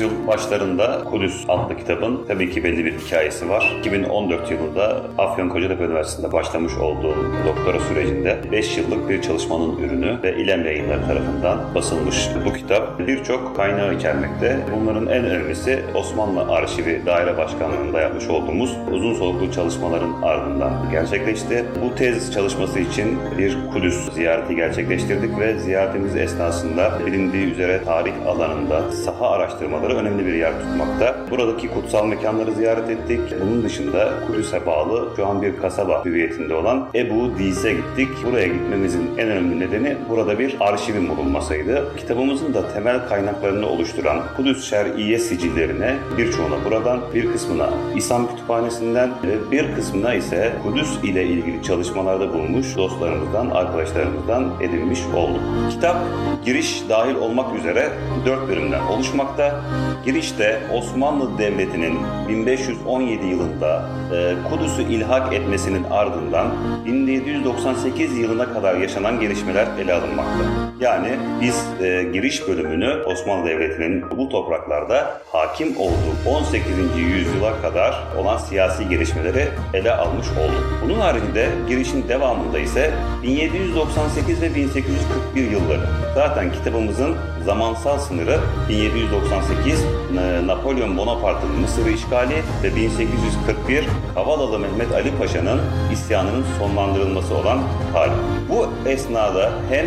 yüzyıl başlarında Kudüs adlı kitabın tabii ki belli bir hikayesi var. 2014 yılında Afyonkarahisar Üniversitesi'nde başlamış olduğum doktora sürecinde 5 yıllık bir çalışmanın ürünü ve İlem Yayınları tarafından basılmış bu kitap birçok kaynağı içermekte. Bunların en önemlisi Osmanlı Arşivi Daire Başkanlığı'nda yapmış olduğumuz uzun soluklu çalışmaların ardından gerçekleşti. Bu tez çalışması için bir Kudüs ziyareti gerçekleştirdik ve ziyaretimiz esnasında bilindiği üzere tarih alanında saha araştırmaları önemli bir yer tutmakta. Buradaki kutsal mekanları ziyaret ettik. Bunun dışında Kudüs'e bağlı şu an bir kasaba hüviyetinde olan Ebu Dis'e gittik. Buraya gitmemizin en önemli nedeni burada bir arşivin bulunmasıydı. Kitabımızın da temel kaynaklarını oluşturan Kudüs Şer'iye sicillerine birçoğuna buradan, bir kısmına İslam Kütüphanesi'nden ve bir kısmına ise Kudüs ile ilgili çalışmalarda bulunmuş dostlarımızdan, arkadaşlarımızdan edinmiş olduk. Kitap giriş dahil olmak üzere dört bölümden oluşmakta. Girişte Osmanlı Devleti'nin 1517 yılında e, Kudüs'ü ilhak etmesinin ardından 1798 yılına kadar yaşanan gelişmeler ele alınmakta. Yani biz e, giriş bölümünü Osmanlı Devleti'nin bu topraklarda hakim olduğu 18. yüzyıla kadar olan siyasi gelişmeleri ele almış olduk. Bunun haricinde girişin devamında ise 1798 ve 1841 yılları. Zaten kitabımızın zamansal sınırı 1798 e, Napolyon Bonaparte'ın Mısır'ı işgali ve 1841 Kavalalı Mehmet Ali Paşa'nın isyanının sonlandırılması olan tarih. Bu esnada hem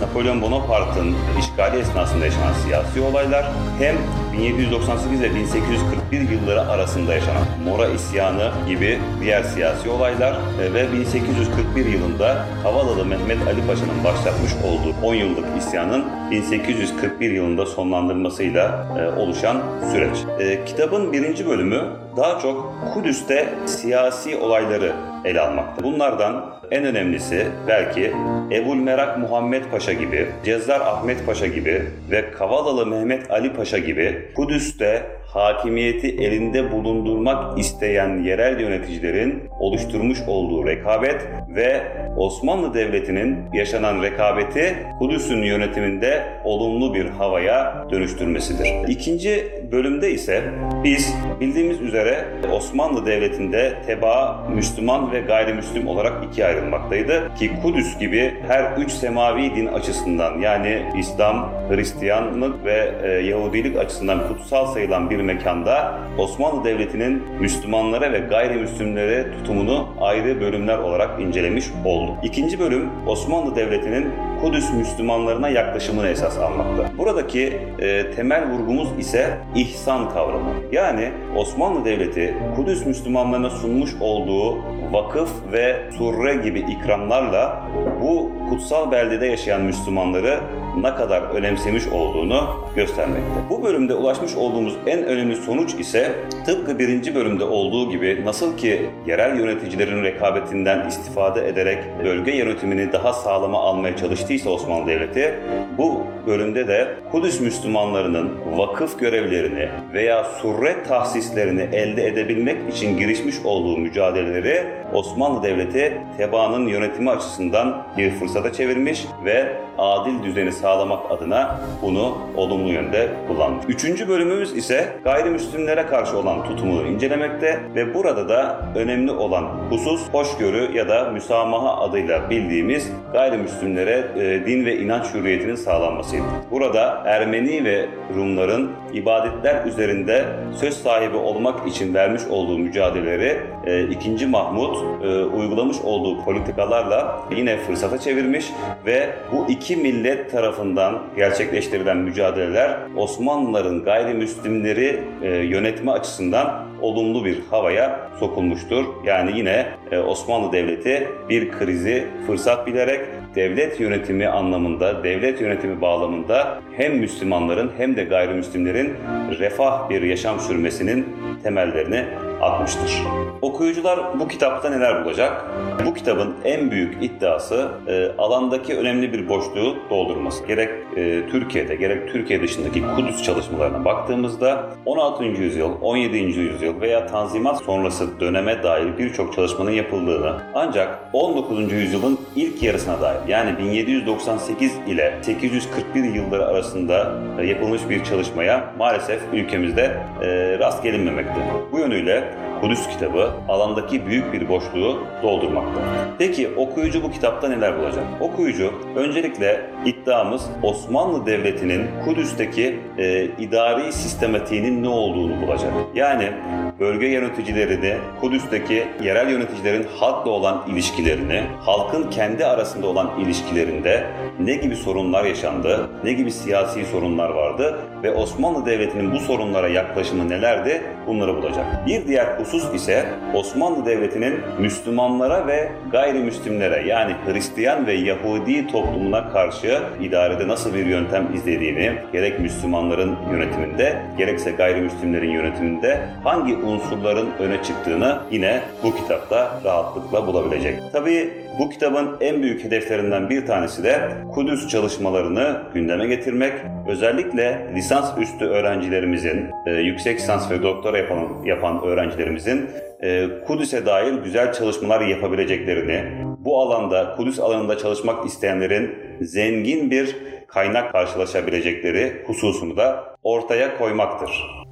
Napolyon Bonaparte'ın işgali esnasında yaşanan siyasi olaylar hem 1798 ve 1841 yılları arasında yaşanan Mora isyanı gibi diğer siyasi olaylar e, ve 1841 yılında Havalalı Mehmet Ali Paşa'nın başlatmış olduğu 10 yıllık isyanın 1841 yılında sonlandırmasıyla e, oluşan süreç. E, kitabın birinci bölümü daha çok Kudüs'te siyasi olayları ele almakta. Bunlardan en önemlisi belki Ebul Merak Muhammed Paşa gibi, Cezzar Ahmet Paşa gibi ve Kavalalı Mehmet Ali Paşa gibi Kudüs'te hakimiyeti elinde bulundurmak isteyen yerel yöneticilerin oluşturmuş olduğu rekabet ve Osmanlı Devleti'nin yaşanan rekabeti Kudüs'ün yönetiminde olumlu bir havaya dönüştürmesidir. İkinci bölümde ise biz bildiğimiz üzere Osmanlı Devleti'nde tebaa Müslüman ve gayrimüslim olarak ikiye ayrılmaktaydı ki Kudüs gibi her üç semavi din açısından yani İslam, Hristiyanlık ve e, Yahudilik açısından kutsal sayılan bir mekanda Osmanlı Devleti'nin Müslümanlara ve gayrimüslimlere tutumunu ayrı bölümler olarak incelemiş olduk. İkinci bölüm Osmanlı Devleti'nin Kudüs Müslümanlarına yaklaşımını esas almakta. Buradaki e, temel vurgumuz ise ihsan kavramı. Yani Osmanlı Devleti Kudüs Müslümanlarına sunmuş olduğu vakıf ve surre gibi ikramlarla bu kutsal beldede yaşayan Müslümanları ne kadar önemsemiş olduğunu göstermekte. Bu bölümde ulaşmış olduğumuz en önemli sonuç ise tıpkı birinci bölümde olduğu gibi nasıl ki yerel yöneticilerin rekabetinden istifade ederek bölge yönetimini daha sağlama almaya çalıştıysa Osmanlı Devleti, bu bölümde de Kudüs Müslümanlarının vakıf görevlerini veya surret tahsislerini elde edebilmek için girişmiş olduğu mücadeleleri Osmanlı Devleti tebaanın yönetimi açısından bir fırsata çevirmiş ve adil düzeni sağlamak adına bunu olumlu yönde kullanmış. Üçüncü bölümümüz ise gayrimüslimlere karşı olan tutumunu incelemekte ve burada da önemli olan husus hoşgörü ya da müsamaha adıyla bildiğimiz gayrimüslimlere e, din ve inanç hürriyetinin sağlanmasıydı. Burada Ermeni ve Rumların ibadetler üzerinde söz sahibi olmak için vermiş olduğu mücadeleleri e, 2. Mahmut e, uygulamış olduğu politikalarla yine fırsata çevirmiş ve bu iki millet tarafından gerçekleştirilen mücadeleler Osmanlıların gayrimüslimleri e, yönetme açısından olumlu bir havaya sokulmuştur. Yani yine e, Osmanlı Devleti bir krizi fırsat bilerek devlet yönetimi anlamında, devlet yönetimi bağlamında hem Müslümanların hem de gayrimüslimlerin refah bir yaşam sürmesinin temellerini atmıştır. Okuyucular bu kitapta neler bulacak? Bu kitabın en büyük iddiası e, alandaki önemli bir boşluğu doldurması. Gerek e, Türkiye'de gerek Türkiye dışındaki Kudüs çalışmalarına baktığımızda 16. yüzyıl, 17. yüzyıl veya Tanzimat sonrası döneme dair birçok çalışmanın yapıldığını ancak 19. yüzyılın ilk yarısına dair yani 1798 ile 841 yılları arasında e, yapılmış bir çalışmaya maalesef ülkemizde e, rast gelinmemekte. Bu yönüyle Kudüs kitabı alandaki büyük bir boşluğu doldurmakta. Peki okuyucu bu kitapta neler bulacak? Okuyucu öncelikle iddiamız Osmanlı Devleti'nin Kudüs'teki e, idari sistematiğinin ne olduğunu bulacak. Yani bölge yöneticilerini, Kudüs'teki yerel yöneticilerin halkla olan ilişkilerini, halkın kendi arasında olan ilişkilerinde ne gibi sorunlar yaşandı, ne gibi siyasi sorunlar vardı ve Osmanlı Devleti'nin bu sorunlara yaklaşımı nelerdi bunları bulacak. Bir diğer husus ise Osmanlı Devleti'nin Müslümanlara ve gayrimüslimlere yani Hristiyan ve Yahudi toplumuna karşı idarede nasıl bir yöntem izlediğini gerek Müslümanların yönetiminde gerekse gayrimüslimlerin yönetiminde hangi unsurların öne çıktığını yine bu kitapta rahatlıkla bulabilecek. Tabii bu kitabın en büyük hedeflerinden bir tanesi de Kudüs çalışmalarını gündeme getirmek. Özellikle lisans üstü öğrencilerimizin, e, yüksek lisans ve doktora yapan, yapan öğrencilerimizin e, Kudüs'e dair güzel çalışmalar yapabileceklerini, bu alanda, Kudüs alanında çalışmak isteyenlerin zengin bir kaynak karşılaşabilecekleri hususunu da ortaya koymaktır.